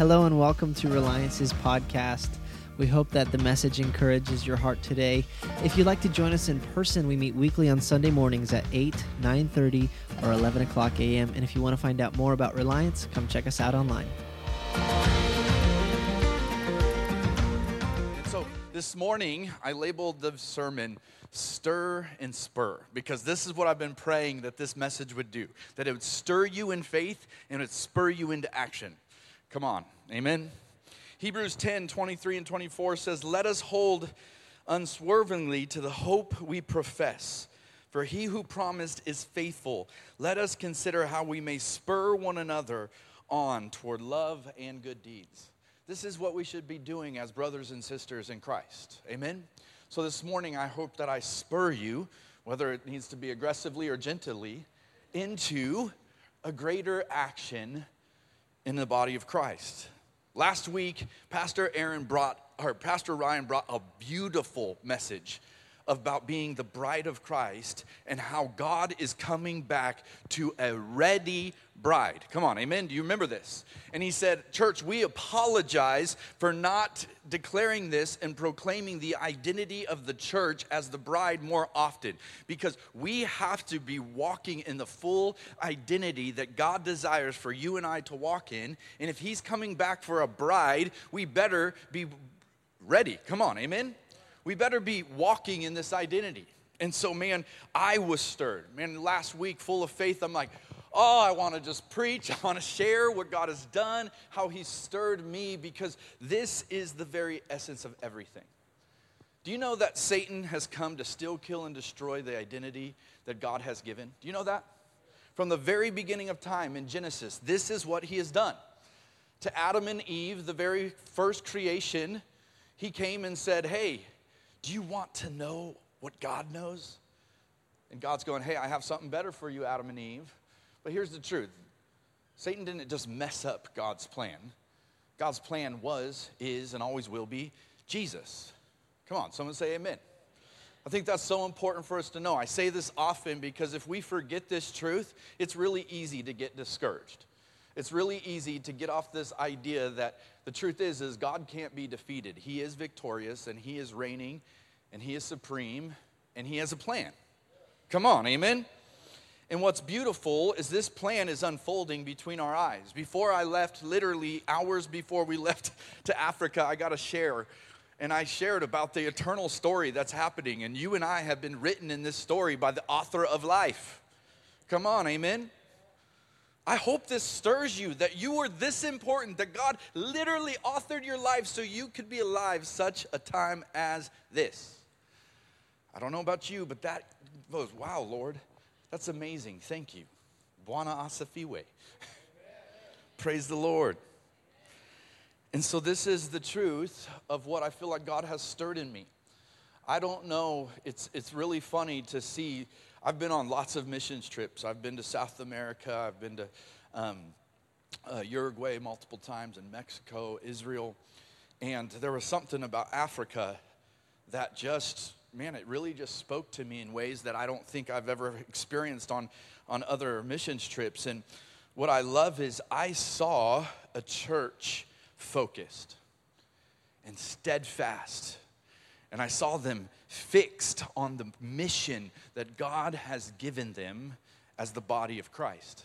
Hello and welcome to Reliance's podcast. We hope that the message encourages your heart today. If you'd like to join us in person, we meet weekly on Sunday mornings at 8, 9.30, or 11 o'clock a.m. And if you want to find out more about Reliance, come check us out online. And so this morning, I labeled the sermon Stir and Spur because this is what I've been praying that this message would do that it would stir you in faith and it would spur you into action. Come on, amen. Hebrews 10 23 and 24 says, Let us hold unswervingly to the hope we profess. For he who promised is faithful. Let us consider how we may spur one another on toward love and good deeds. This is what we should be doing as brothers and sisters in Christ. Amen? So this morning, I hope that I spur you, whether it needs to be aggressively or gently, into a greater action in the body of Christ. Last week, Pastor Aaron brought, or Pastor Ryan brought a beautiful message about being the bride of Christ and how God is coming back to a ready bride. Come on, amen. Do you remember this? And he said, Church, we apologize for not declaring this and proclaiming the identity of the church as the bride more often because we have to be walking in the full identity that God desires for you and I to walk in. And if he's coming back for a bride, we better be ready. Come on, amen we better be walking in this identity. And so, man, I was stirred. Man, last week, full of faith, I'm like, oh, I want to just preach. I want to share what God has done, how He stirred me, because this is the very essence of everything. Do you know that Satan has come to steal, kill, and destroy the identity that God has given? Do you know that? From the very beginning of time in Genesis, this is what he has done. To Adam and Eve, the very first creation, he came and said, Hey, do you want to know what God knows? And God's going, Hey, I have something better for you, Adam and Eve. But here's the truth Satan didn't just mess up God's plan. God's plan was, is, and always will be Jesus. Come on, someone say amen. I think that's so important for us to know. I say this often because if we forget this truth, it's really easy to get discouraged. It's really easy to get off this idea that the truth is is God can't be defeated. He is victorious and he is reigning and he is supreme and he has a plan. Come on, amen. And what's beautiful is this plan is unfolding between our eyes. Before I left, literally hours before we left to Africa, I got to share. And I shared about the eternal story that's happening. And you and I have been written in this story by the author of life. Come on, amen. I hope this stirs you that you are this important, that God literally authored your life so you could be alive such a time as this. I don't know about you, but that goes, wow, Lord, that's amazing. Thank you. Bwana Asifiwe. Praise the Lord. And so, this is the truth of what I feel like God has stirred in me. I don't know, it's, it's really funny to see I've been on lots of missions trips. I've been to South America, I've been to um, uh, Uruguay multiple times, and Mexico, Israel. And there was something about Africa that just, man, it really just spoke to me in ways that I don't think I've ever experienced on, on other missions trips. And what I love is I saw a church focused and steadfast. And I saw them fixed on the mission that God has given them as the body of Christ,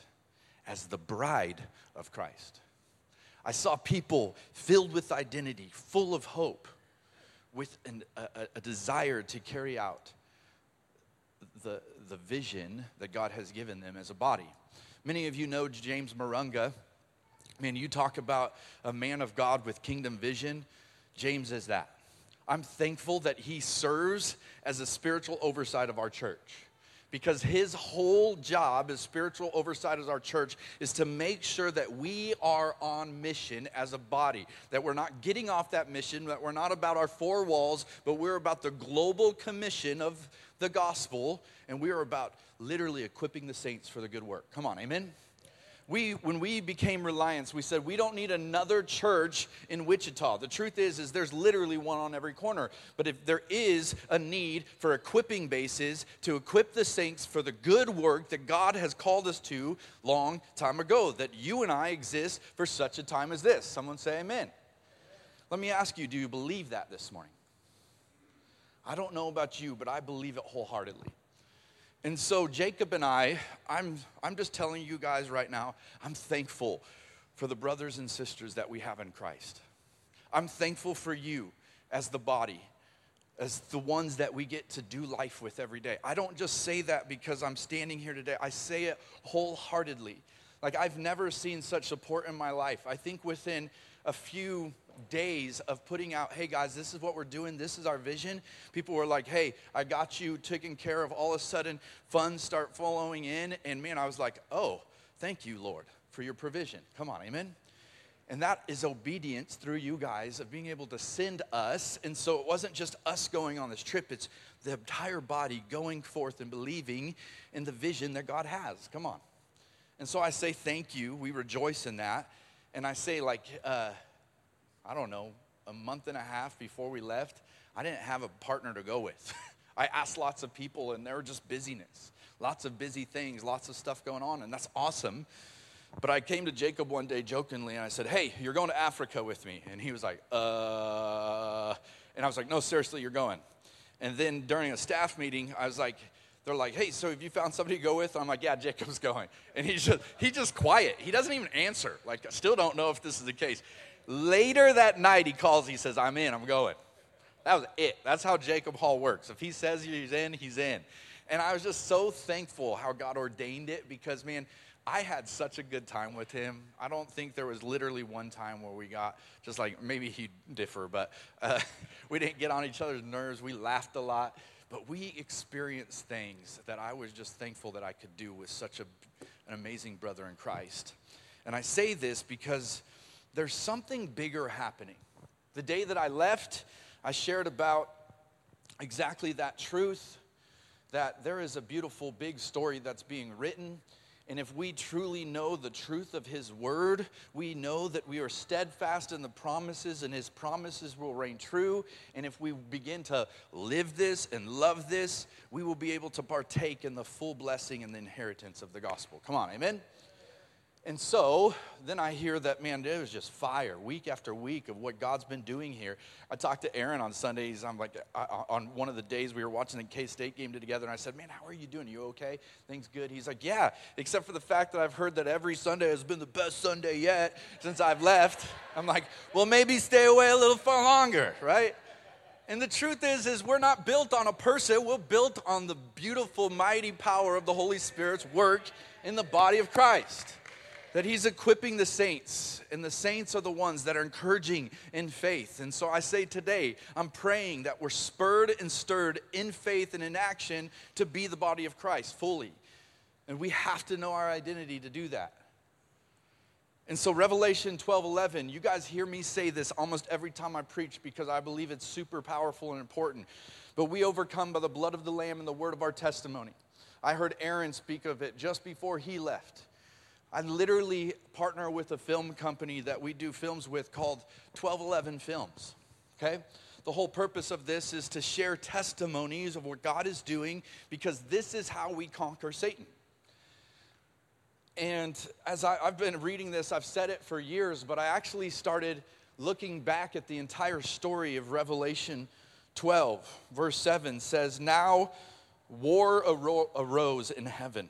as the bride of Christ. I saw people filled with identity, full of hope, with an, a, a desire to carry out the, the vision that God has given them as a body. Many of you know James Marunga. Man, you talk about a man of God with kingdom vision. James is that. I'm thankful that he serves as a spiritual oversight of our church because his whole job as spiritual oversight of our church is to make sure that we are on mission as a body, that we're not getting off that mission, that we're not about our four walls, but we're about the global commission of the gospel, and we are about literally equipping the saints for the good work. Come on, amen? We when we became reliance we said we don't need another church in wichita. The truth is is there's literally one on every corner. But if there is a need for equipping bases to equip the saints for the good work that god has called us to long time ago that you and i exist for such a time as this. Someone say amen. Let me ask you do you believe that this morning? I don't know about you but i believe it wholeheartedly and so Jacob and I, I'm, I'm just telling you guys right now, I'm thankful for the brothers and sisters that we have in Christ. I'm thankful for you as the body, as the ones that we get to do life with every day. I don't just say that because I'm standing here today, I say it wholeheartedly. Like, I've never seen such support in my life. I think within a few days of putting out, hey guys, this is what we're doing, this is our vision. People were like, hey, I got you taken care of. All of a sudden, funds start flowing in. And man, I was like, oh, thank you, Lord, for your provision. Come on, amen. And that is obedience through you guys of being able to send us. And so it wasn't just us going on this trip, it's the entire body going forth and believing in the vision that God has. Come on. And so I say thank you. We rejoice in that. And I say, like, uh, I don't know, a month and a half before we left, I didn't have a partner to go with. I asked lots of people, and there were just busyness, lots of busy things, lots of stuff going on, and that's awesome. But I came to Jacob one day jokingly, and I said, Hey, you're going to Africa with me. And he was like, Uh. And I was like, No, seriously, you're going. And then during a staff meeting, I was like, they're like, hey, so have you found somebody to go with? I'm like, yeah, Jacob's going. And he's just, he's just quiet. He doesn't even answer. Like, I still don't know if this is the case. Later that night, he calls, he says, I'm in, I'm going. That was it. That's how Jacob Hall works. If he says he's in, he's in. And I was just so thankful how God ordained it because, man, I had such a good time with him. I don't think there was literally one time where we got just like maybe he'd differ, but uh, we didn't get on each other's nerves. We laughed a lot, but we experienced things that I was just thankful that I could do with such a, an amazing brother in Christ. And I say this because there's something bigger happening. The day that I left, I shared about exactly that truth that there is a beautiful big story that's being written. And if we truly know the truth of His Word, we know that we are steadfast in the promises and His promises will reign true. And if we begin to live this and love this, we will be able to partake in the full blessing and the inheritance of the gospel. Come on, amen? And so then I hear that, man, it was just fire week after week of what God's been doing here. I talked to Aaron on Sundays. I'm like, I, on one of the days we were watching the K State game together, and I said, man, how are you doing? You okay? Things good? He's like, yeah, except for the fact that I've heard that every Sunday has been the best Sunday yet since I've left. I'm like, well, maybe stay away a little far longer, right? And the truth is, is we're not built on a person. We're built on the beautiful, mighty power of the Holy Spirit's work in the body of Christ that he's equipping the saints, and the saints are the ones that are encouraging in faith. And so I say today, I'm praying that we're spurred and stirred in faith and in action to be the body of Christ fully. And we have to know our identity to do that. And so Revelation 12 11, you guys hear me say this almost every time I preach because I believe it's super powerful and important. But we overcome by the blood of the Lamb and the word of our testimony. I heard Aaron speak of it just before he left. I literally partner with a film company that we do films with called 1211 Films. Okay? The whole purpose of this is to share testimonies of what God is doing because this is how we conquer Satan. And as I, have been reading this, I've said it for years, but I actually started looking back at the entire story of Revelation 12. Verse 7 says, Now war arose in heaven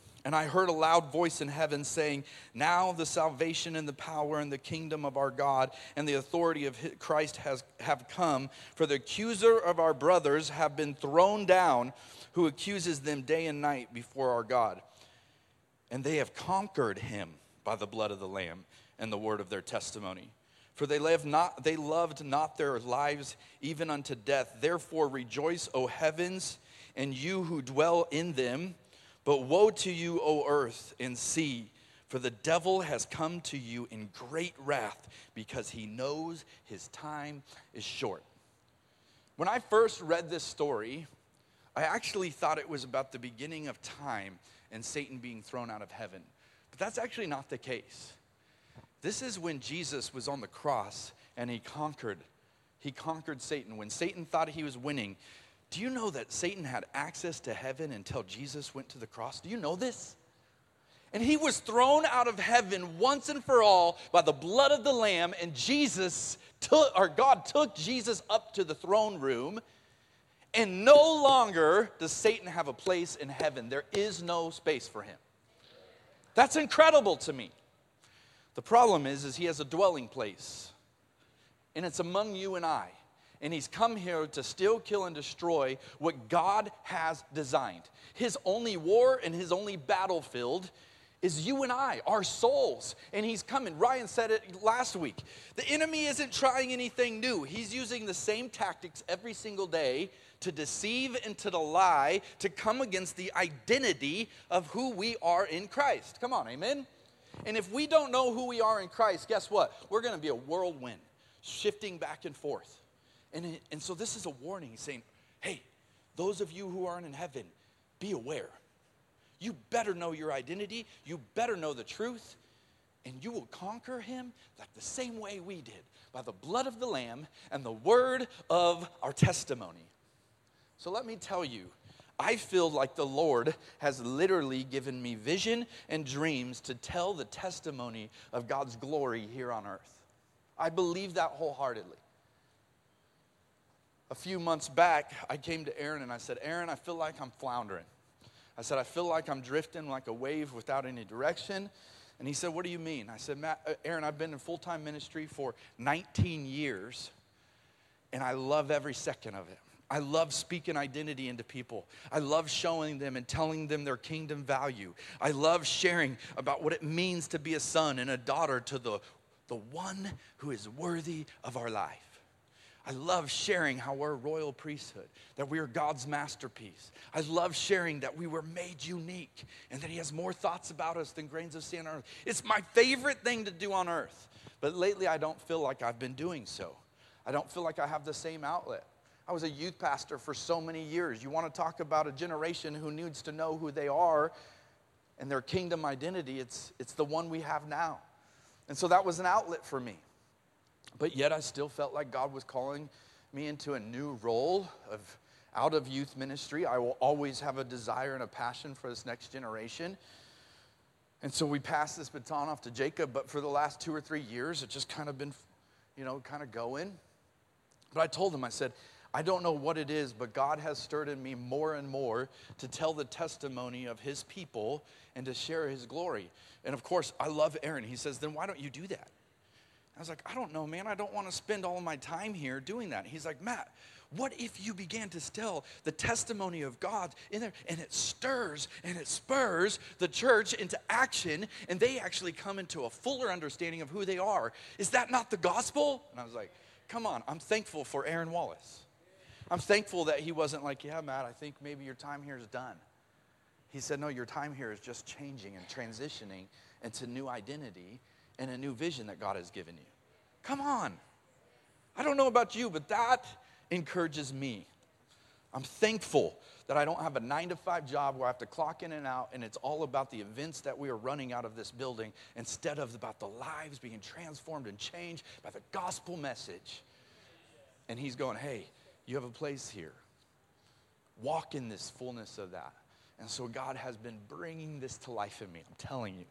And I heard a loud voice in heaven saying, Now the salvation and the power and the kingdom of our God and the authority of Christ has, have come, for the accuser of our brothers have been thrown down, who accuses them day and night before our God. And they have conquered him by the blood of the Lamb and the word of their testimony. For they, live not, they loved not their lives even unto death. Therefore rejoice, O heavens, and you who dwell in them. But woe to you, O earth and sea, for the devil has come to you in great wrath, because he knows his time is short. When I first read this story, I actually thought it was about the beginning of time and Satan being thrown out of heaven. But that's actually not the case. This is when Jesus was on the cross and he conquered. He conquered Satan. When Satan thought he was winning, do you know that Satan had access to heaven until Jesus went to the cross? Do you know this? And he was thrown out of heaven once and for all by the blood of the Lamb, and Jesus took, or God took Jesus up to the throne room, and no longer does Satan have a place in heaven. There is no space for him. That's incredible to me. The problem is, is he has a dwelling place, and it's among you and I. And he's come here to steal, kill, and destroy what God has designed. His only war and his only battlefield is you and I, our souls. And he's coming. Ryan said it last week. The enemy isn't trying anything new, he's using the same tactics every single day to deceive and to lie, to come against the identity of who we are in Christ. Come on, amen? And if we don't know who we are in Christ, guess what? We're going to be a whirlwind, shifting back and forth. And, and so this is a warning He's saying, hey, those of you who aren't in heaven, be aware. You better know your identity, you better know the truth, and you will conquer him like the same way we did by the blood of the Lamb and the word of our testimony. So let me tell you, I feel like the Lord has literally given me vision and dreams to tell the testimony of God's glory here on earth. I believe that wholeheartedly. A few months back, I came to Aaron and I said, Aaron, I feel like I'm floundering. I said, I feel like I'm drifting like a wave without any direction. And he said, What do you mean? I said, uh, Aaron, I've been in full time ministry for 19 years, and I love every second of it. I love speaking identity into people. I love showing them and telling them their kingdom value. I love sharing about what it means to be a son and a daughter to the, the one who is worthy of our life. I love sharing how we're a royal priesthood, that we are God's masterpiece. I love sharing that we were made unique and that He has more thoughts about us than grains of sand on earth. It's my favorite thing to do on earth. But lately, I don't feel like I've been doing so. I don't feel like I have the same outlet. I was a youth pastor for so many years. You want to talk about a generation who needs to know who they are and their kingdom identity, it's, it's the one we have now. And so that was an outlet for me. But yet I still felt like God was calling me into a new role of out of youth ministry. I will always have a desire and a passion for this next generation. And so we passed this baton off to Jacob, but for the last two or three years, it's just kind of been, you know, kind of going. But I told him, I said, I don't know what it is, but God has stirred in me more and more to tell the testimony of his people and to share his glory. And of course, I love Aaron. He says, Then why don't you do that? I was like, I don't know, man. I don't want to spend all my time here doing that. He's like, Matt, what if you began to tell the testimony of God in there and it stirs and it spurs the church into action and they actually come into a fuller understanding of who they are? Is that not the gospel? And I was like, come on, I'm thankful for Aaron Wallace. I'm thankful that he wasn't like, yeah, Matt, I think maybe your time here is done. He said, no, your time here is just changing and transitioning into new identity and a new vision that God has given you. Come on. I don't know about you, but that encourages me. I'm thankful that I don't have a nine to five job where I have to clock in and out, and it's all about the events that we are running out of this building instead of about the lives being transformed and changed by the gospel message. And he's going, hey, you have a place here. Walk in this fullness of that. And so God has been bringing this to life in me, I'm telling you.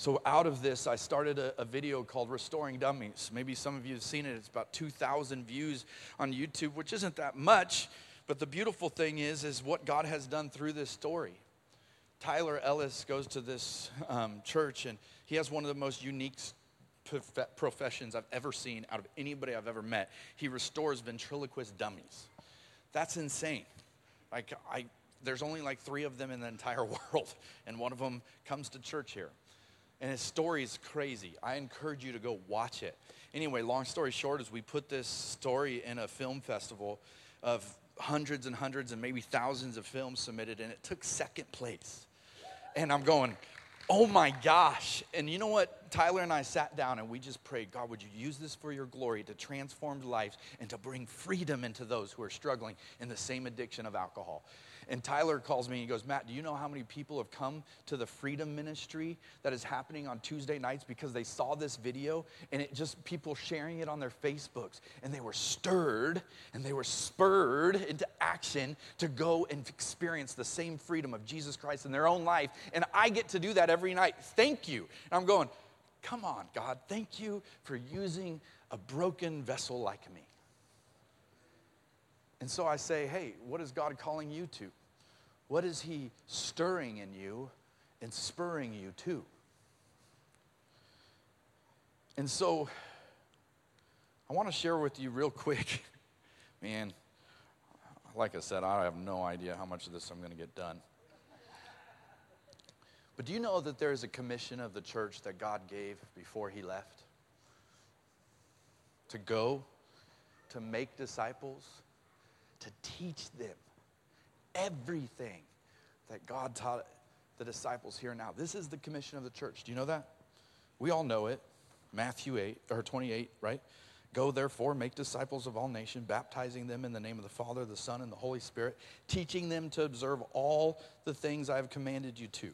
So, out of this, I started a, a, video called Restoring Dummies. Maybe some of you have seen it. It's about 2,000 views on YouTube, which isn't that much. But the beautiful thing is, is what God has done through this story. Tyler Ellis goes to this um, church, and he has one of the most unique professions I've ever seen out of anybody I've ever met. He restores ventriloquist dummies. That's insane. Like I, there's only like three of them in the entire world, and one of them comes to church here. And his story is crazy. I encourage you to go watch it. Anyway, long story short is we put this story in a film festival of hundreds and hundreds and maybe thousands of films submitted, and it took second place. And I'm going, oh my gosh. And you know what? Tyler and I sat down and we just prayed, God, would you use this for your glory to transform lives and to bring freedom into those who are struggling in the same addiction of alcohol? And Tyler calls me and he goes, Matt, do you know how many people have come to the freedom ministry that is happening on Tuesday nights because they saw this video and it just people sharing it on their Facebooks and they were stirred and they were spurred into action to go and experience the same freedom of Jesus Christ in their own life. And I get to do that every night. Thank you. And I'm going, come on, God, thank you for using a broken vessel like me. And so I say, hey, what is God calling you to? What is He stirring in you and spurring you to? And so I want to share with you real quick. Man, like I said, I have no idea how much of this I'm going to get done. But do you know that there is a commission of the church that God gave before He left? To go, to make disciples, to teach them everything that God taught the disciples here now. This is the commission of the church. Do you know that? We all know it. Matthew 8 or 28, right? Go therefore, make disciples of all nations, baptizing them in the name of the Father, the Son, and the Holy Spirit, teaching them to observe all the things I have commanded you to.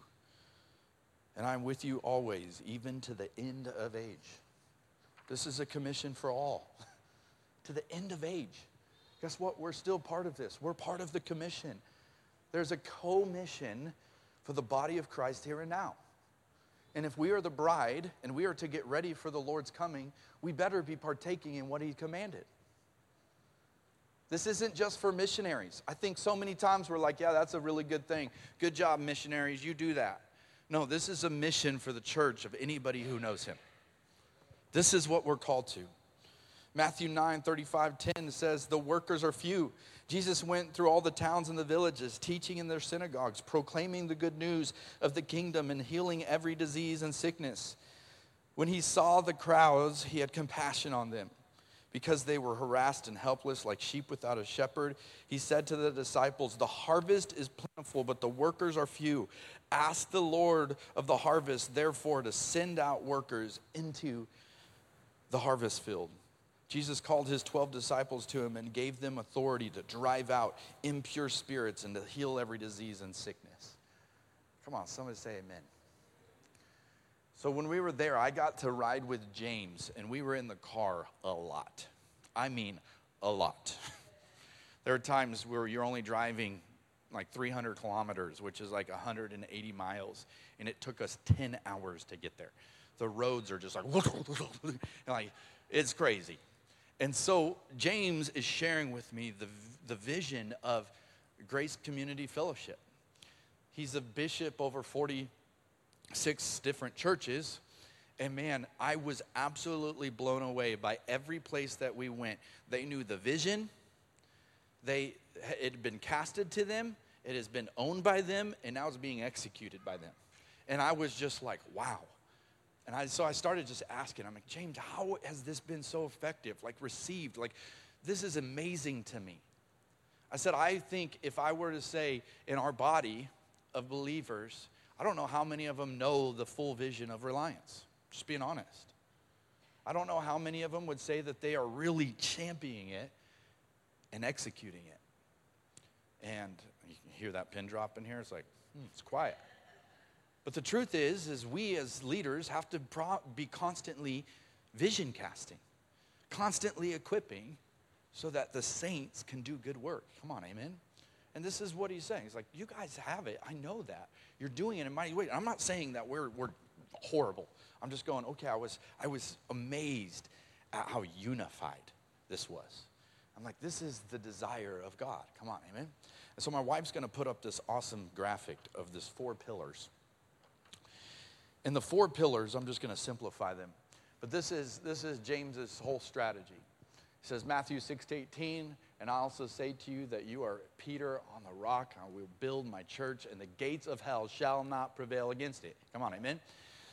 And I'm with you always, even to the end of age. This is a commission for all, to the end of age. Guess what? We're still part of this. We're part of the commission. There's a commission for the body of Christ here and now. And if we are the bride and we are to get ready for the Lord's coming, we better be partaking in what He commanded. This isn't just for missionaries. I think so many times we're like, yeah, that's a really good thing. Good job, missionaries, you do that. No, this is a mission for the church of anybody who knows Him. This is what we're called to. Matthew 9, 35, 10 says, The workers are few. Jesus went through all the towns and the villages, teaching in their synagogues, proclaiming the good news of the kingdom, and healing every disease and sickness. When he saw the crowds, he had compassion on them because they were harassed and helpless like sheep without a shepherd. He said to the disciples, The harvest is plentiful, but the workers are few. Ask the Lord of the harvest, therefore, to send out workers into the harvest field. Jesus called his 12 disciples to him and gave them authority to drive out impure spirits and to heal every disease and sickness. Come on, somebody say amen. So when we were there, I got to ride with James, and we were in the car a lot. I mean, a lot. there are times where you're only driving like 300 kilometers, which is like 180 miles, and it took us 10 hours to get there. The roads are just like, like it's crazy. And so James is sharing with me the, the vision of Grace Community Fellowship. He's a bishop over 46 different churches. And man, I was absolutely blown away by every place that we went. They knew the vision, they, it had been casted to them, it has been owned by them, and now it's being executed by them. And I was just like, wow. And I, so I started just asking, I'm like, James, how has this been so effective? Like, received? Like, this is amazing to me. I said, I think if I were to say in our body of believers, I don't know how many of them know the full vision of reliance, just being honest. I don't know how many of them would say that they are really championing it and executing it. And you can hear that pin drop in here. It's like, hmm, it's quiet. But the truth is, is we as leaders have to pro- be constantly vision casting, constantly equipping so that the saints can do good work. Come on, amen. And this is what he's saying. He's like, you guys have it. I know that. You're doing it in mighty ways. I'm not saying that we're, we're horrible. I'm just going, okay, I was, I was amazed at how unified this was. I'm like, this is the desire of God. Come on, amen. And so my wife's going to put up this awesome graphic of this four pillars. And the four pillars, I'm just going to simplify them. But this is, this is James's whole strategy. He says, Matthew 6 to 18, and I also say to you that you are Peter on the rock, I will build my church, and the gates of hell shall not prevail against it. Come on, amen?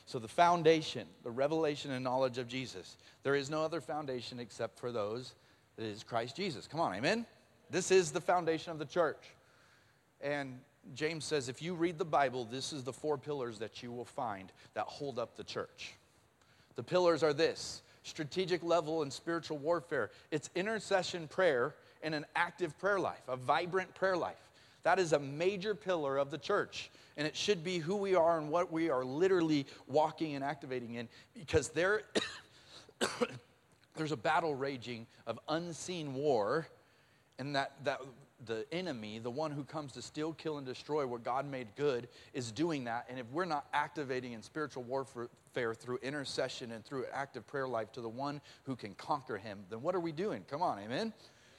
So, the foundation, the revelation and knowledge of Jesus. There is no other foundation except for those that is Christ Jesus. Come on, amen? This is the foundation of the church. And James says if you read the Bible, this is the four pillars that you will find that hold up the church. The pillars are this strategic level and spiritual warfare, it's intercession prayer and an active prayer life, a vibrant prayer life. That is a major pillar of the church. And it should be who we are and what we are literally walking and activating in because there, there's a battle raging of unseen war. And that, that the enemy, the one who comes to steal, kill, and destroy what God made good, is doing that. And if we're not activating in spiritual warfare through intercession and through active prayer life to the one who can conquer him, then what are we doing? Come on, amen?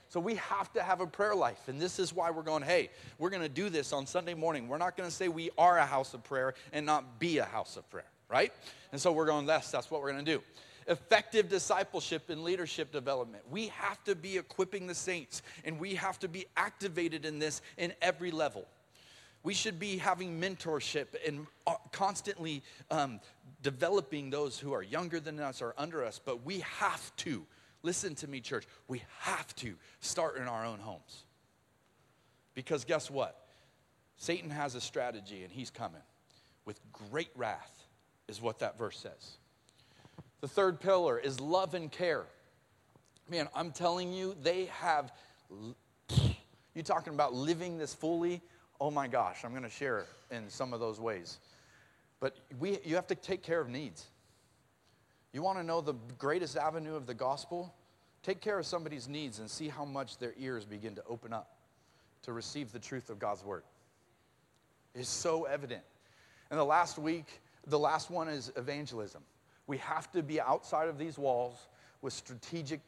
So we have to have a prayer life. And this is why we're going, hey, we're going to do this on Sunday morning. We're not going to say we are a house of prayer and not be a house of prayer, right? And so we're going, that's, that's what we're going to do. Effective discipleship and leadership development. We have to be equipping the saints and we have to be activated in this in every level. We should be having mentorship and uh, constantly um, developing those who are younger than us or under us, but we have to Listen to me, church. We have to start in our own homes. Because guess what? Satan has a strategy and he's coming with great wrath, is what that verse says. The third pillar is love and care. Man, I'm telling you, they have, you talking about living this fully? Oh my gosh, I'm going to share in some of those ways. But we, you have to take care of needs. You want to know the greatest avenue of the gospel? Take care of somebody's needs and see how much their ears begin to open up to receive the truth of God's word. It's so evident. And the last week, the last one is evangelism. We have to be outside of these walls with strategic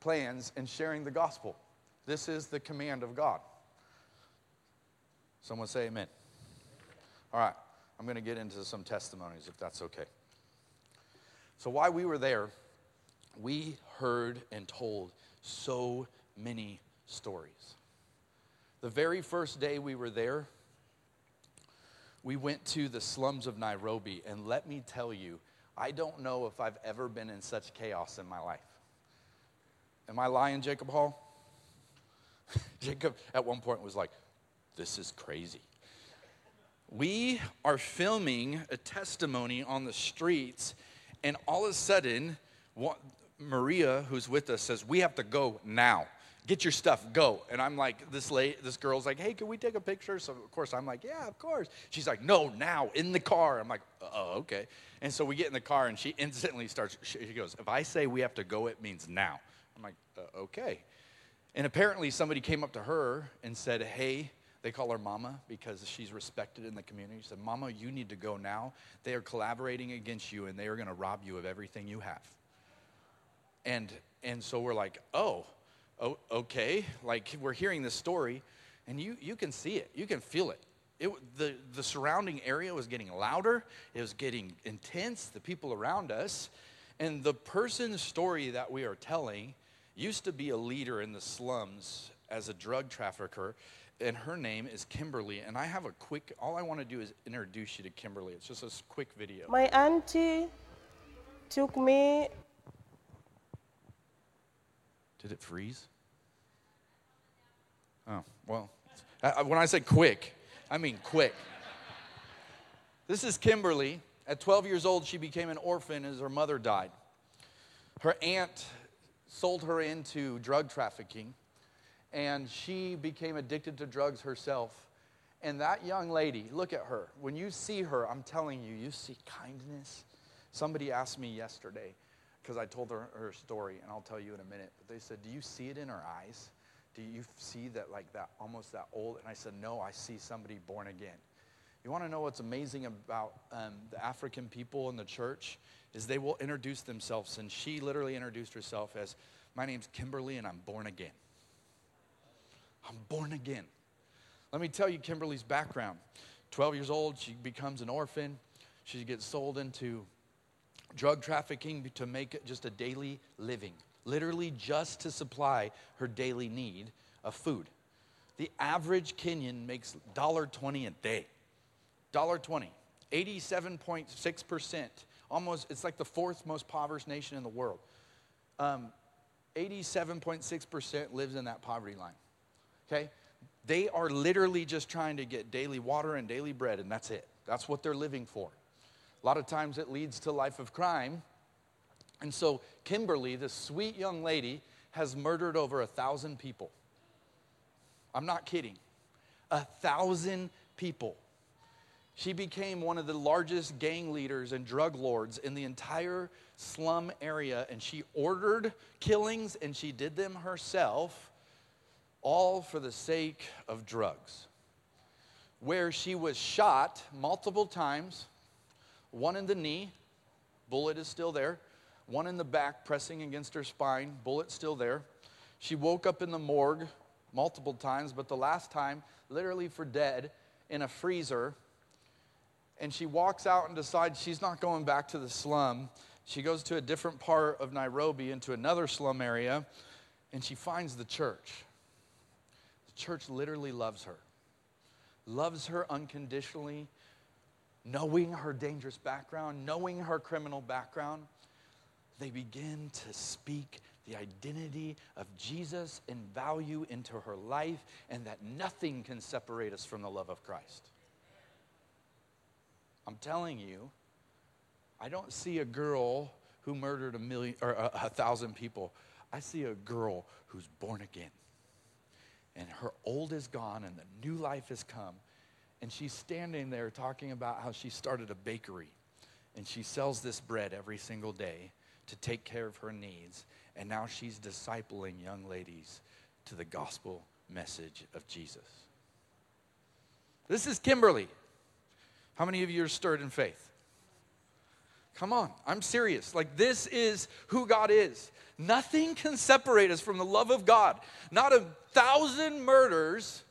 plans and sharing the gospel. This is the command of God. Someone say amen. All right, I'm going to get into some testimonies if that's okay. So, why we were there, we heard and told so many stories. The very first day we were there, we went to the slums of Nairobi, and let me tell you, I don't know if I've ever been in such chaos in my life. Am I lying, Jacob Hall? Jacob at one point was like, This is crazy. We are filming a testimony on the streets, and all of a sudden, Maria, who's with us, says, We have to go now. Get your stuff, go. And I'm like, this this girl's like, hey, can we take a picture? So of course I'm like, yeah, of course. She's like, no, now, in the car. I'm like, oh, okay. And so we get in the car and she instantly starts, she goes, if I say we have to go, it means now. I'm like, uh, okay. And apparently somebody came up to her and said, hey, they call her Mama because she's respected in the community. She said, Mama, you need to go now. They are collaborating against you and they are going to rob you of everything you have. And, and so we're like, oh, oh, okay. Like we're hearing this story, and you, you can see it, you can feel it. It, the, the surrounding area was getting louder, it was getting intense, the people around us. And the person's story that we are telling used to be a leader in the slums as a drug trafficker, and her name is Kimberly. And I have a quick, all I want to do is introduce you to Kimberly. It's just a quick video. My auntie took me did it freeze? Oh, well, when I say quick, I mean quick. This is Kimberly. At 12 years old, she became an orphan as her mother died. Her aunt sold her into drug trafficking, and she became addicted to drugs herself. And that young lady, look at her. When you see her, I'm telling you, you see kindness. Somebody asked me yesterday, because I told her her story, and I'll tell you in a minute. But they said, Do you see it in her eyes? Do you see that, like that, almost that old? And I said, No, I see somebody born again. You want to know what's amazing about um, the African people in the church? Is they will introduce themselves, and she literally introduced herself as, My name's Kimberly, and I'm born again. I'm born again. Let me tell you Kimberly's background. 12 years old, she becomes an orphan. She gets sold into drug trafficking to make just a daily living, literally just to supply her daily need of food. The average Kenyan makes $1.20 a day. $1.20. 87.6%, almost, it's like the fourth most impoverished nation in the world. Um, 87.6% lives in that poverty line. Okay? They are literally just trying to get daily water and daily bread, and that's it. That's what they're living for. A lot of times it leads to life of crime. And so Kimberly, this sweet young lady, has murdered over a thousand people. I'm not kidding. A thousand people. She became one of the largest gang leaders and drug lords in the entire slum area, and she ordered killings and she did them herself, all for the sake of drugs. Where she was shot multiple times, one in the knee, bullet is still there, one in the back pressing against her spine, bullet still there. She woke up in the morgue multiple times, but the last time, literally for dead, in a freezer and she walks out and decides she's not going back to the slum. She goes to a different part of Nairobi into another slum area and she finds the church. The church literally loves her, loves her unconditionally, knowing her dangerous background, knowing her criminal background. They begin to speak the identity of Jesus and value into her life, and that nothing can separate us from the love of Christ. I'm telling you, I don't see a girl who murdered a million or a, a thousand people. I see a girl who's born again. And her old is gone and the new life has come. And she's standing there talking about how she started a bakery and she sells this bread every single day to take care of her needs. And now she's discipling young ladies to the gospel message of Jesus. This is Kimberly. How many of you are stirred in faith? Come on, I'm serious. Like, this is who God is. Nothing can separate us from the love of God. Not a thousand murders.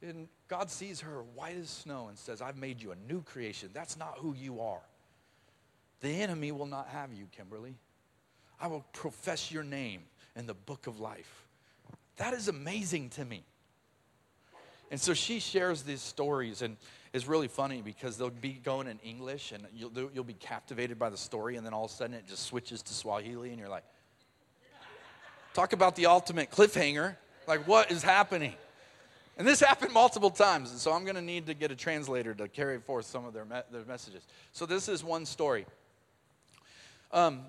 And God sees her white as snow and says, I've made you a new creation. That's not who you are. The enemy will not have you, Kimberly. I will profess your name in the book of life. That is amazing to me. And so she shares these stories, and it's really funny because they'll be going in English and you'll, you'll be captivated by the story, and then all of a sudden it just switches to Swahili, and you're like, talk about the ultimate cliffhanger. Like, what is happening? And this happened multiple times, and so I'm going to need to get a translator to carry forth some of their, me- their messages. So, this is one story. Um,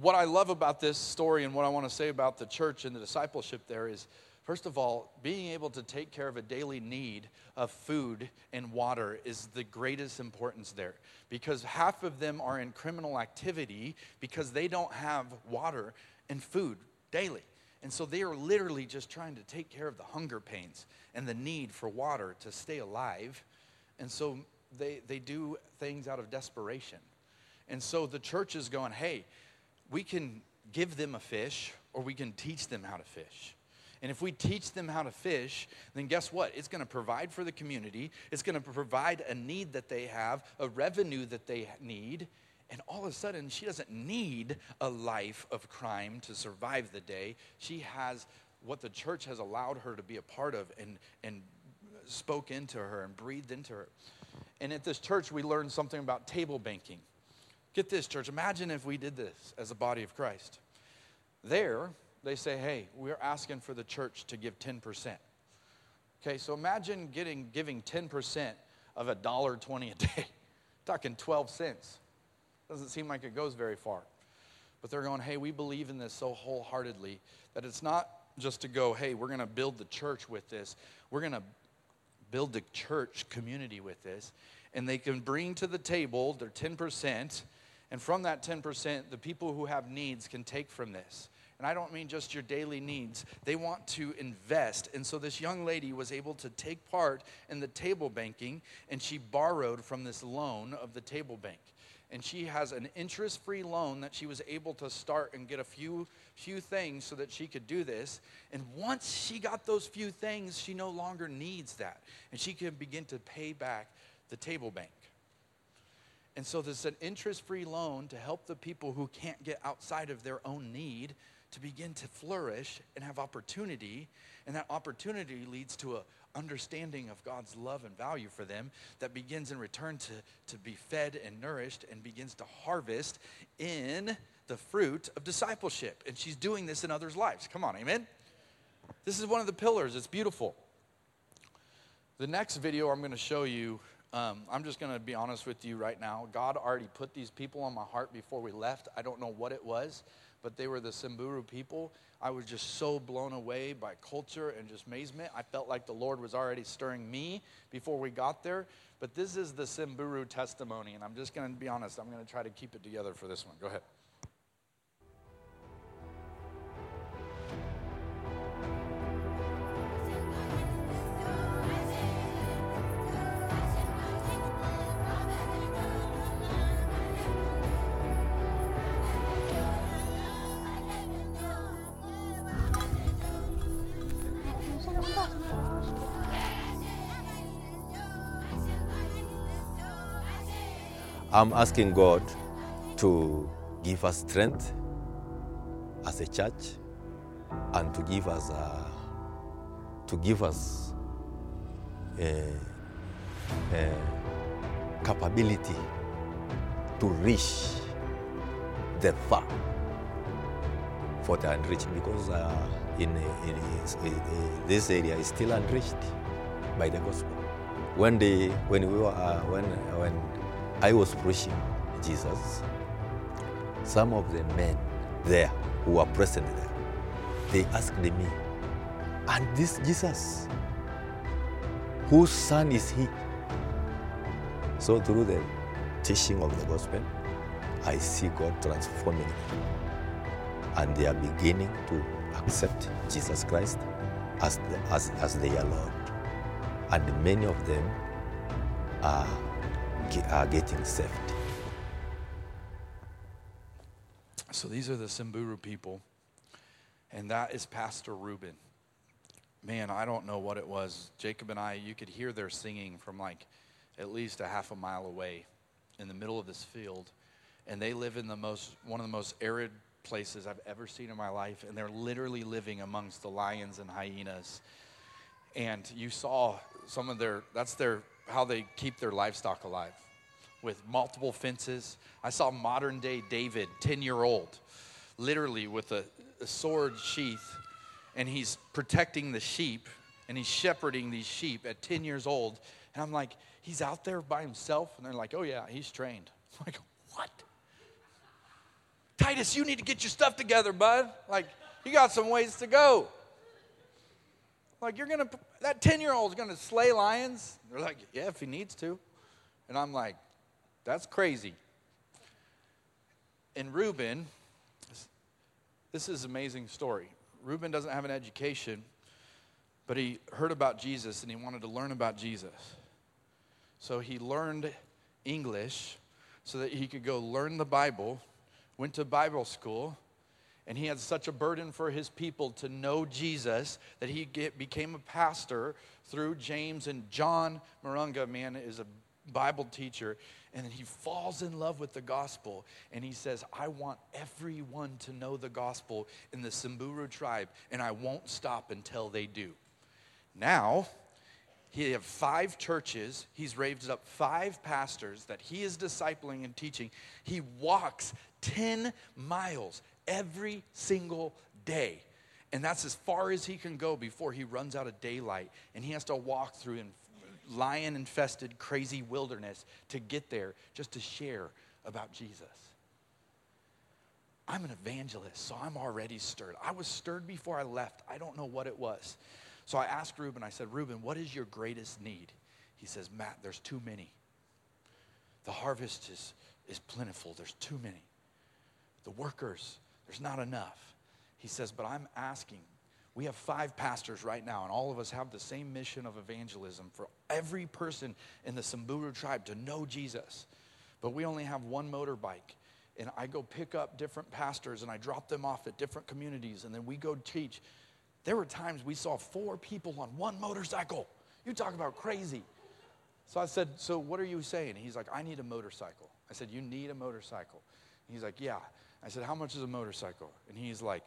what I love about this story and what I want to say about the church and the discipleship there is First of all, being able to take care of a daily need of food and water is the greatest importance there because half of them are in criminal activity because they don't have water and food daily. And so they are literally just trying to take care of the hunger pains and the need for water to stay alive. And so they, they do things out of desperation. And so the church is going, hey, we can give them a fish or we can teach them how to fish. And if we teach them how to fish, then guess what? It's going to provide for the community. It's going to provide a need that they have, a revenue that they need. And all of a sudden, she doesn't need a life of crime to survive the day. She has what the church has allowed her to be a part of and, and spoke into her and breathed into her. And at this church, we learned something about table banking. Get this, church. Imagine if we did this as a body of Christ. There, they say, hey, we're asking for the church to give 10%. Okay, so imagine getting giving 10% of a dollar 20 a day. Talking 12 cents. Doesn't seem like it goes very far. But they're going, hey, we believe in this so wholeheartedly that it's not just to go, hey, we're going to build the church with this. We're going to build the church community with this. And they can bring to the table their 10%. And from that 10%, the people who have needs can take from this. And I don't mean just your daily needs. They want to invest. And so this young lady was able to take part in the table banking, and she borrowed from this loan of the table bank. And she has an interest free loan that she was able to start and get a few, few things so that she could do this. And once she got those few things, she no longer needs that. And she can begin to pay back the table bank. And so there's an interest free loan to help the people who can't get outside of their own need to begin to flourish and have opportunity. And that opportunity leads to a, understanding of God's love and value for them that begins in return to, to be fed and nourished and begins to harvest in the fruit of discipleship. And she's doing this in others' lives. Come on, amen? This is one of the pillars. It's beautiful. The next video I'm going to show you, um, I'm just going to be honest with you right now. God already put these people on my heart before we left. I don't know what it was, but they were the Samburu people. I was just so blown away by culture and just amazement. I felt like the Lord was already stirring me before we got there. But this is the Samburu testimony, and I'm just going to be honest. I'm going to try to keep it together for this one. Go ahead. I'm asking God to give us strength as a church and to give us uh, to give us a, a capability to reach the far for the unreached because uh, in, in, in, this area is still unreached by the gospel. When they when we were uh, when when I was preaching Jesus, some of the men there who were present there, they asked me, and this Jesus, whose son is he? So through the teaching of the gospel, I see God transforming them. And they are beginning to accept Jesus Christ as, the, as, as their Lord. And many of them are are uh, getting saved. So these are the Samburu people, and that is Pastor Ruben. Man, I don't know what it was. Jacob and I, you could hear their singing from like at least a half a mile away in the middle of this field. And they live in the most, one of the most arid places I've ever seen in my life. And they're literally living amongst the lions and hyenas. And you saw some of their, that's their how they keep their livestock alive with multiple fences. I saw modern day David, 10 year old, literally with a, a, sword sheath, and he's protecting the sheep and he's shepherding these sheep at 10 years old. And I'm like, he's out there by himself? And they're like, oh, yeah, he's trained. I'm like, what? Titus, you need to get your stuff together, bud. Like, you got some ways to go. Like, you're gonna, that 10 year old is gonna slay lions? They're like, yeah, if he needs to. And I'm like, that's crazy. And Reuben, this is an amazing story. Reuben doesn't have an education, but he heard about Jesus and he wanted to learn about Jesus. So he learned English so that he could go learn the Bible, went to Bible school, and he had such a burden for his people to know Jesus that he get, became a pastor through James and John Marunga, man, is a Bible teacher. And he falls in love with the gospel and he says, I want everyone to know the gospel in the Samburu tribe, and I won't stop until they do. Now, he have five churches. He's raised up five pastors that he is discipling and teaching. He walks 10 miles every single day. And that's as far as he can go before he runs out of daylight. And he has to walk through in lion infested, crazy wilderness to get there just to share about Jesus. I'm an evangelist, so I'm already stirred. I was stirred before I left. I don't know what it was. So I asked Reuben, I said, Reuben, what is your greatest need? He says, Matt, there's too many. The harvest is, is plentiful, there's too many. The workers, there's not enough. He says, But I'm asking. We have five pastors right now, and all of us have the same mission of evangelism for every person in the Samburu tribe to know Jesus. But we only have one motorbike. And I go pick up different pastors and I drop them off at different communities, and then we go teach. There were times we saw four people on one motorcycle. You talk about crazy. So I said, So what are you saying? He's like, I need a motorcycle. I said, You need a motorcycle. He's like, Yeah. I said, How much is a motorcycle? And he's like,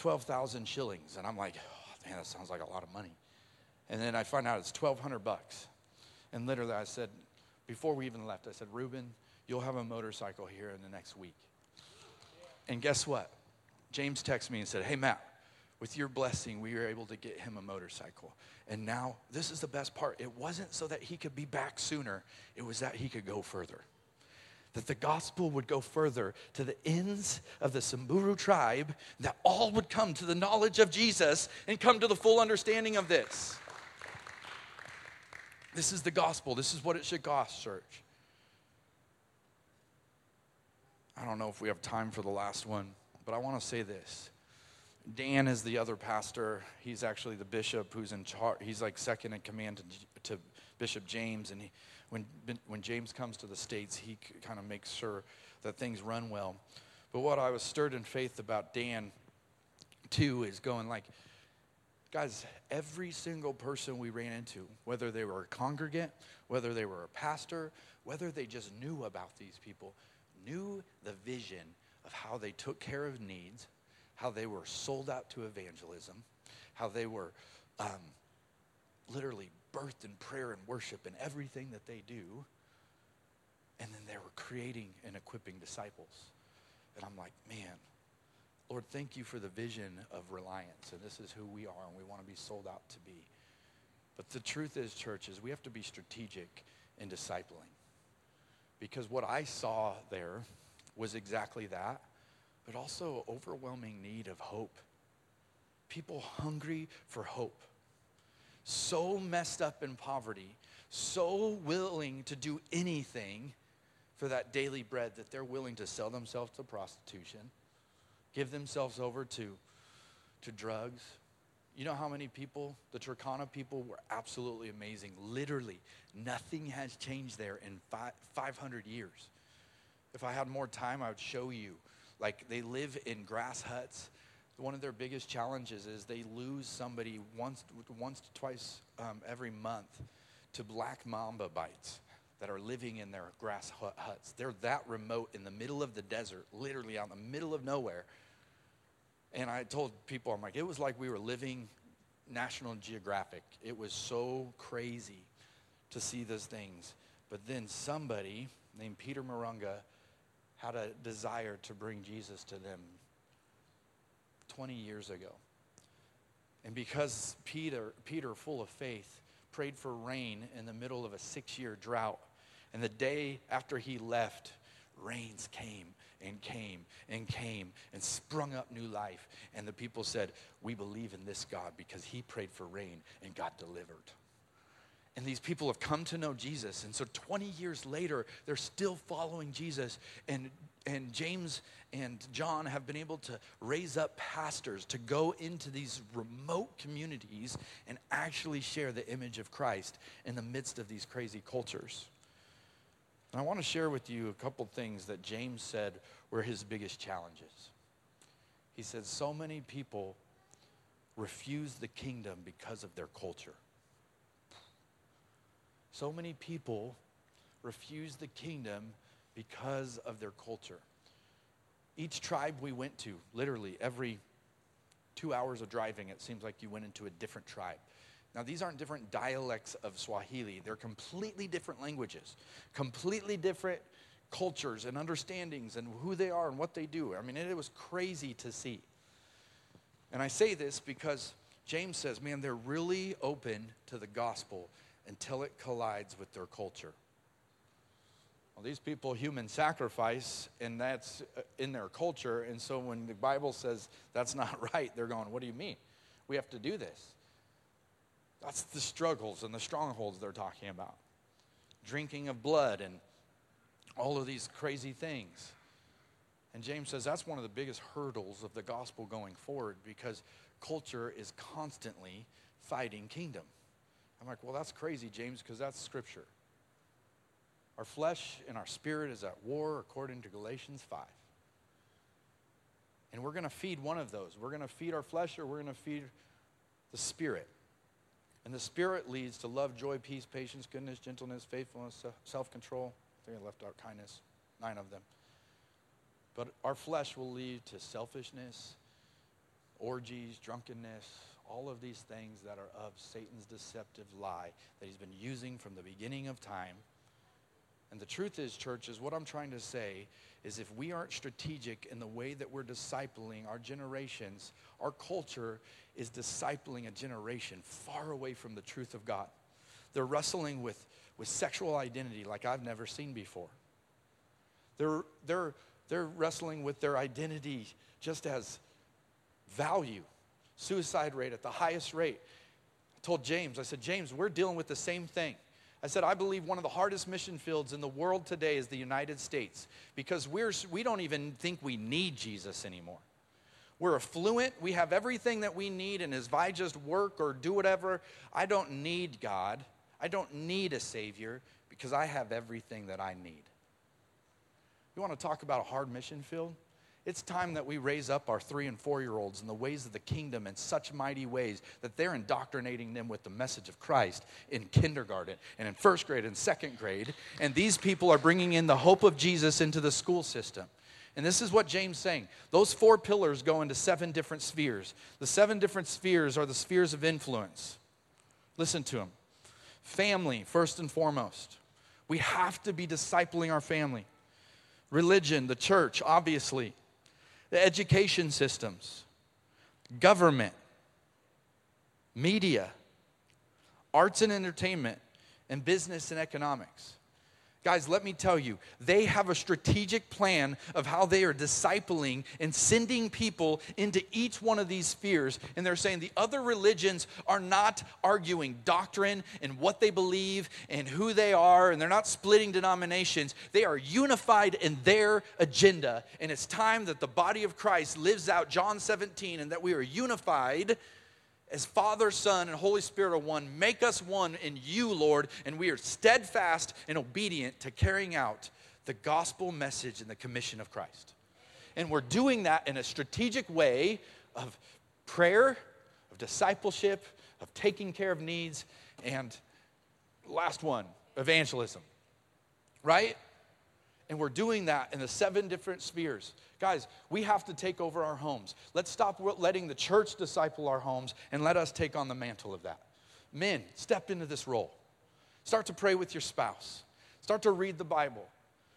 12,000 shillings. And I'm like, oh, man, that sounds like a lot of money. And then I find out it's 1200 bucks. And literally I said, before we even left, I said, Ruben, you'll have a motorcycle here in the next week. And guess what? James texted me and said, Hey, Matt, with your blessing, we were able to get him a motorcycle. And now, this is the best part. It wasn't so that he could be back sooner, it was that he could go further. That the gospel would go further to the ends of the Samburu tribe, that all would come to the knowledge of Jesus and come to the full understanding of this. This is the gospel. This is what it should cost, church. I don't know if we have time for the last one, but I want to say this. Dan is the other pastor. He's actually the bishop who's in charge. He's like second in command to, to Bishop James. And he, when, when James comes to the States, he kind of makes sure that things run well. But what I was stirred in faith about Dan, too, is going like, guys, every single person we ran into, whether they were a congregant, whether they were a pastor, whether they just knew about these people, knew the vision of how they took care of needs, how they were sold out to evangelism, how they were um, literally birthed in prayer and worship and everything that they do. And then they were creating and equipping disciples. And I'm like, man, Lord, thank you for the vision of reliance. And this is who we are, and we want to be sold out to be. But the truth is, churches, we have to be strategic in discipling. Because what I saw there was exactly that, but also overwhelming need of hope. People hungry for hope. So messed up in poverty, so willing to do anything for that daily bread that they're willing to sell themselves to prostitution, give themselves over to, to drugs. You know how many people, the Turkana people, were absolutely amazing. Literally, nothing has changed there in five, 500 years. If I had more time, I would show you. Like, they live in grass huts. One of their biggest challenges is they lose somebody once, once to twice um, every month to black mamba bites that are living in their grass huts. They're that remote in the middle of the desert, literally out in the middle of nowhere. And I told people, I'm like, it was like we were living National Geographic. It was so crazy to see those things. But then somebody named Peter Marunga had a desire to bring Jesus to them 20 years ago. And because Peter, Peter, full of faith, prayed for rain in the middle of a six year drought, and the day after he left, rains came and came and came and sprung up new life. And the people said, We believe in this God because he prayed for rain and got delivered. And these people have come to know Jesus. And so 20 years later, they're still following Jesus. And, and James and John have been able to raise up pastors to go into these remote communities and actually share the image of Christ in the midst of these crazy cultures. And I want to share with you a couple things that James said were his biggest challenges. He said, So many people refuse the kingdom because of their culture. So many people refuse the kingdom because of their culture. Each tribe we went to, literally every two hours of driving, it seems like you went into a different tribe. Now, these aren't different dialects of Swahili, they're completely different languages, completely different cultures and understandings and who they are and what they do. I mean, it, was crazy to see. And I say this because James says, man, they're really open to the gospel until it collides with their culture. Well, these people human sacrifice, and that's uh, in their culture. And so when the Bible says that's not right, they're going, What do you mean? We have to do this. That's the struggles and the strongholds they're talking about. Drinking of blood and all of these crazy things. And James says that's one of the biggest hurdles of the gospel going forward because culture is constantly fighting kingdom. I'm like, well, that's crazy, James, because that's scripture. Our flesh and our spirit is at war according to Galatians 5. And we're going to feed one of those. We're going to feed our flesh or we're going to feed the spirit. And the Spirit leads to love, joy, peace, patience, goodness, gentleness, faithfulness, self control. I think I left out kindness, nine of them. But our flesh will lead to selfishness, orgies, drunkenness, all of these things that are of Satan's deceptive lie that he's been using from the beginning of time. And the truth is, church, is what I'm trying to say is if we aren't strategic in the way that we're discipling our generations, our culture is discipling a generation far away from the truth of God. They're wrestling with, with sexual identity like I've never seen before. They're, they're, they're wrestling with their identity just as value suicide rate at the highest rate. I told James, I said, James, we're dealing with the same thing. I said, I believe one of the hardest mission fields in the world today is the United States because we're, we don't even think we need Jesus anymore. We're affluent, we have everything that we need, and if I just work or do whatever, I don't need God. I don't need a Savior because I have everything that I need. You want to talk about a hard mission field? It's time that we raise up our three and four year olds in the ways of the kingdom in such mighty ways that they're indoctrinating them with the message of Christ in kindergarten and in first grade and second grade. And these people are bringing in the hope of Jesus into the school system. And this is what James saying. Those four pillars go into seven different spheres. The seven different spheres are the spheres of influence. Listen to them. Family, first and foremost. We have to be discipling our family. Religion, the church, obviously the education systems, government, media, arts and entertainment, and business and economics. Guys, let me tell you, they have a strategic plan of how they are discipling and sending people into each one of these spheres. And they're saying the other religions are not arguing doctrine and what they believe and who they are, and they're not splitting denominations. They are unified in their agenda. And it's time that the body of Christ lives out John 17 and that we are unified as Father, Son, and Holy Spirit are one, make us one in you, Lord, and we are steadfast and obedient to carrying out the gospel message and the commission of Christ. And we're doing that in a strategic way of prayer, of discipleship, of taking care of needs, and last one, evangelism. Right? And we're doing that in the seven different spheres. Guys, we have to take over our homes. Let's stop letting the church disciple our homes and let us take on the mantle of that. Men, step into this role. Start to pray with your spouse. Start to read the Bible.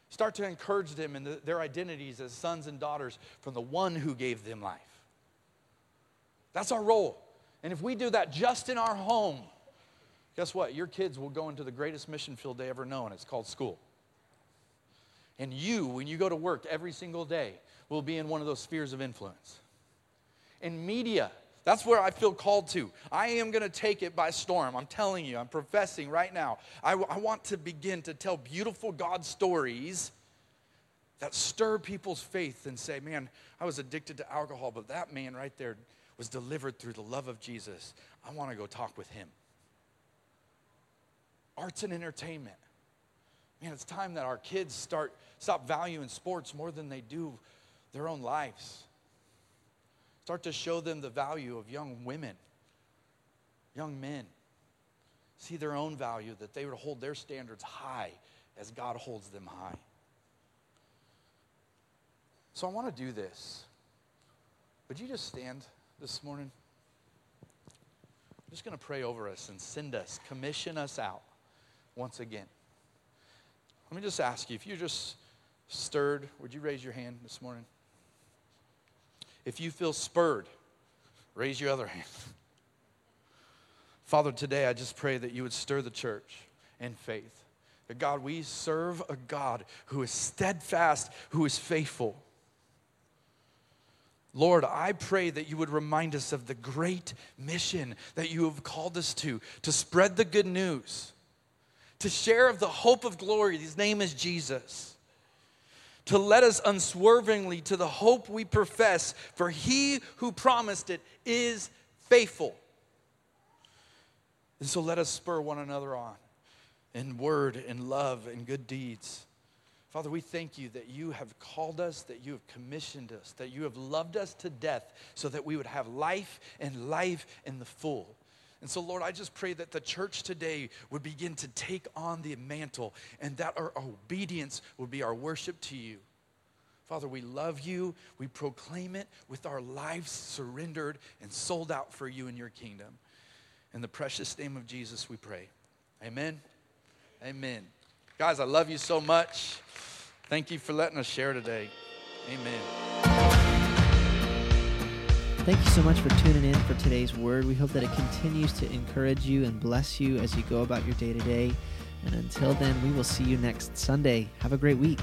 Start to encourage them in the, their identities as sons and daughters from the one who gave them life. That's our role. And if we do that just in our home, guess what? Your kids will go into the greatest mission field they ever know, and it's called school. And you, when you go to work every single day, will be in one of those spheres of influence. In media, that's where I feel called to. I am going to take it by storm. I'm telling you, I'm professing right now. I, I want to begin to tell beautiful God stories that stir people's faith and say, man, I was addicted to alcohol, but that man right there was delivered through the love of Jesus. I want to go talk with him. Arts and entertainment. Man, it's time that our kids start stop valuing sports more than they do their own lives. Start to show them the value of young women, young men. See their own value, that they would hold their standards high as God holds them high. So I want to do this. Would you just stand this morning? I'm just going to pray over us and send us, commission us out once again. Let me just ask you if you just stirred, would you raise your hand this morning? If you feel spurred, raise your other hand. Father, today I just pray that you would stir the church in faith. That God, we serve a God who is steadfast, who is faithful. Lord, I pray that you would remind us of the great mission that you have called us to, to spread the good news to share of the hope of glory. His name is Jesus. To let us unswervingly to the hope we profess, for he who promised it is faithful. And so let us spur one another on in word and love and good deeds. Father, we thank you that you have called us, that you have commissioned us, that you have loved us to death so that we would have life and life in the full. And so, Lord, I just pray that the church today would begin to take on the mantle and that our obedience would be our worship to you. Father, we love you. We proclaim it with our lives surrendered and sold out for you and your kingdom. In the precious name of Jesus, we pray. Amen. Amen. Guys, I love you so much. Thank you for letting us share today. Amen. Thank you so much for tuning in for today's word. We hope that it continues to encourage you and bless you as you go about your day to day. And until then, we will see you next Sunday. Have a great week.